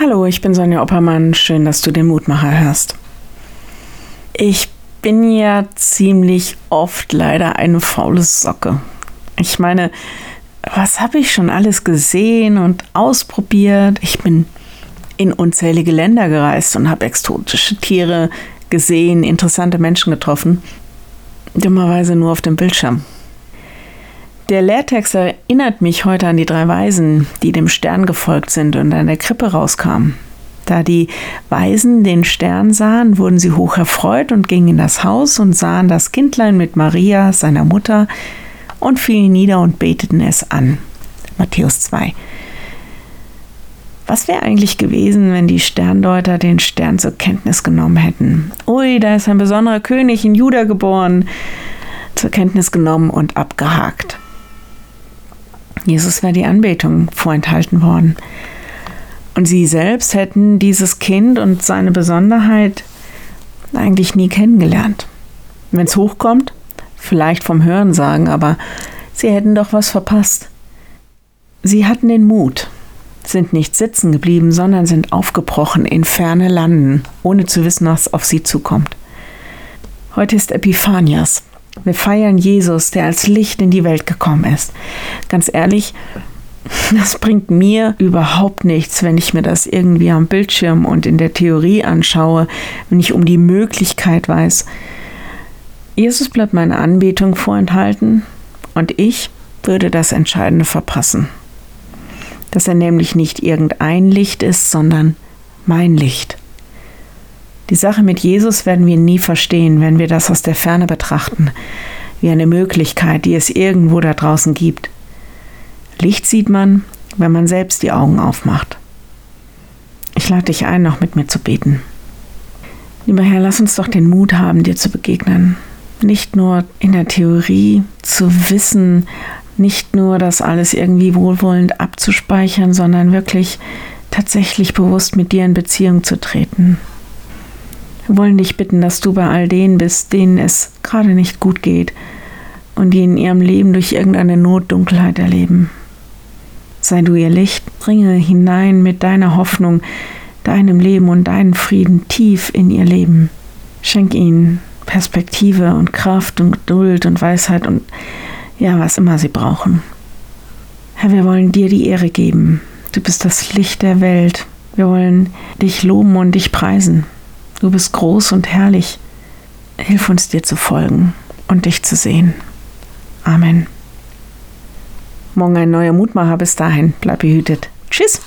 Hallo, ich bin Sonja Oppermann. Schön, dass du den Mutmacher hörst. Ich bin ja ziemlich oft leider eine faule Socke. Ich meine, was habe ich schon alles gesehen und ausprobiert? Ich bin in unzählige Länder gereist und habe exotische Tiere gesehen, interessante Menschen getroffen. Dummerweise nur auf dem Bildschirm. Der Lehrtext erinnert mich heute an die drei Weisen, die dem Stern gefolgt sind und an der Krippe rauskamen. Da die Weisen den Stern sahen, wurden sie hoch erfreut und gingen in das Haus und sahen das Kindlein mit Maria, seiner Mutter, und fielen nieder und beteten es an. Matthäus 2. Was wäre eigentlich gewesen, wenn die Sterndeuter den Stern zur Kenntnis genommen hätten? Ui, da ist ein besonderer König in Juda geboren. Zur Kenntnis genommen und abgehakt. Jesus wäre die Anbetung vorenthalten worden. Und sie selbst hätten dieses Kind und seine Besonderheit eigentlich nie kennengelernt. Wenn es hochkommt, vielleicht vom Hören sagen, aber sie hätten doch was verpasst. Sie hatten den Mut, sind nicht sitzen geblieben, sondern sind aufgebrochen in ferne Landen, ohne zu wissen, was auf sie zukommt. Heute ist Epiphanias, wir feiern Jesus, der als Licht in die Welt gekommen ist. Ganz ehrlich, das bringt mir überhaupt nichts, wenn ich mir das irgendwie am Bildschirm und in der Theorie anschaue, wenn ich um die Möglichkeit weiß. Jesus bleibt meine Anbetung vorenthalten und ich würde das Entscheidende verpassen. Dass er nämlich nicht irgendein Licht ist, sondern mein Licht. Die Sache mit Jesus werden wir nie verstehen, wenn wir das aus der Ferne betrachten, wie eine Möglichkeit, die es irgendwo da draußen gibt. Licht sieht man, wenn man selbst die Augen aufmacht. Ich lade dich ein, noch mit mir zu beten. Lieber Herr, lass uns doch den Mut haben, dir zu begegnen. Nicht nur in der Theorie zu wissen, nicht nur das alles irgendwie wohlwollend abzuspeichern, sondern wirklich tatsächlich bewusst mit dir in Beziehung zu treten. Wir wollen dich bitten, dass du bei all denen bist, denen es gerade nicht gut geht und die in ihrem Leben durch irgendeine Notdunkelheit erleben. Sei du ihr Licht, bringe hinein mit deiner Hoffnung, deinem Leben und deinen Frieden tief in ihr Leben. Schenk ihnen Perspektive und Kraft und Geduld und Weisheit und ja, was immer sie brauchen. Herr, wir wollen dir die Ehre geben. Du bist das Licht der Welt. Wir wollen dich loben und dich preisen. Du bist groß und herrlich. Hilf uns dir zu folgen und dich zu sehen. Amen. Morgen ein neuer Mutmacher. Bis dahin, bleib behütet. Tschüss.